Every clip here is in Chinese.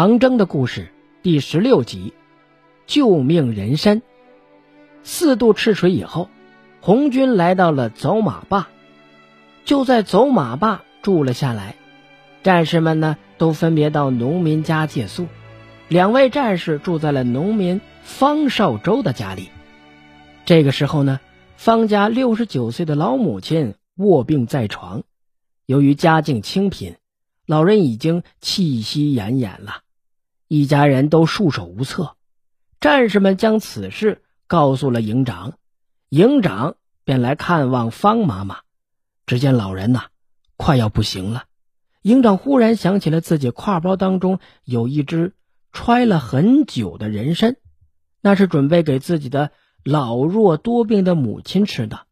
长征的故事第十六集：救命人参。四渡赤水以后，红军来到了走马坝，就在走马坝住了下来。战士们呢，都分别到农民家借宿。两位战士住在了农民方少洲的家里。这个时候呢，方家六十九岁的老母亲卧病在床，由于家境清贫，老人已经气息奄奄了，一家人都束手无策。战士们将此事告诉了营长，营长便来看望方妈妈。只见老人呐，快要不行了。营长忽然想起了自己挎包当中有一只揣了很久的人参，那是准备给自己的老弱多病的母亲吃的。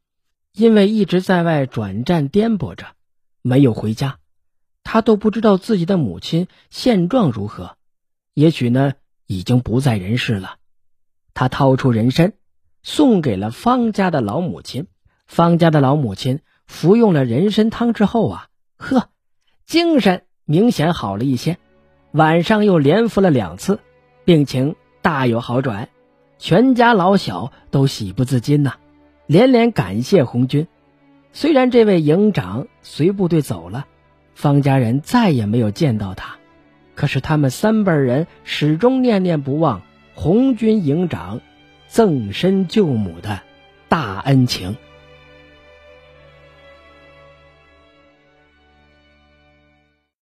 因为一直在外转战颠簸着，没有回家，他都不知道自己的母亲现状如何，也许呢已经不在人世了。他掏出人参，送给了方家的老母亲。方家的老母亲服用了人参汤之后啊，呵。精神明显好了一些，晚上又连服了两次，病情大有好转，全家老小都喜不自禁呐，连连感谢红军。虽然这位营长随部队走了，方家人再也没有见到他，可是他们三辈人始终念念不忘红军营长赠身救母的大恩情。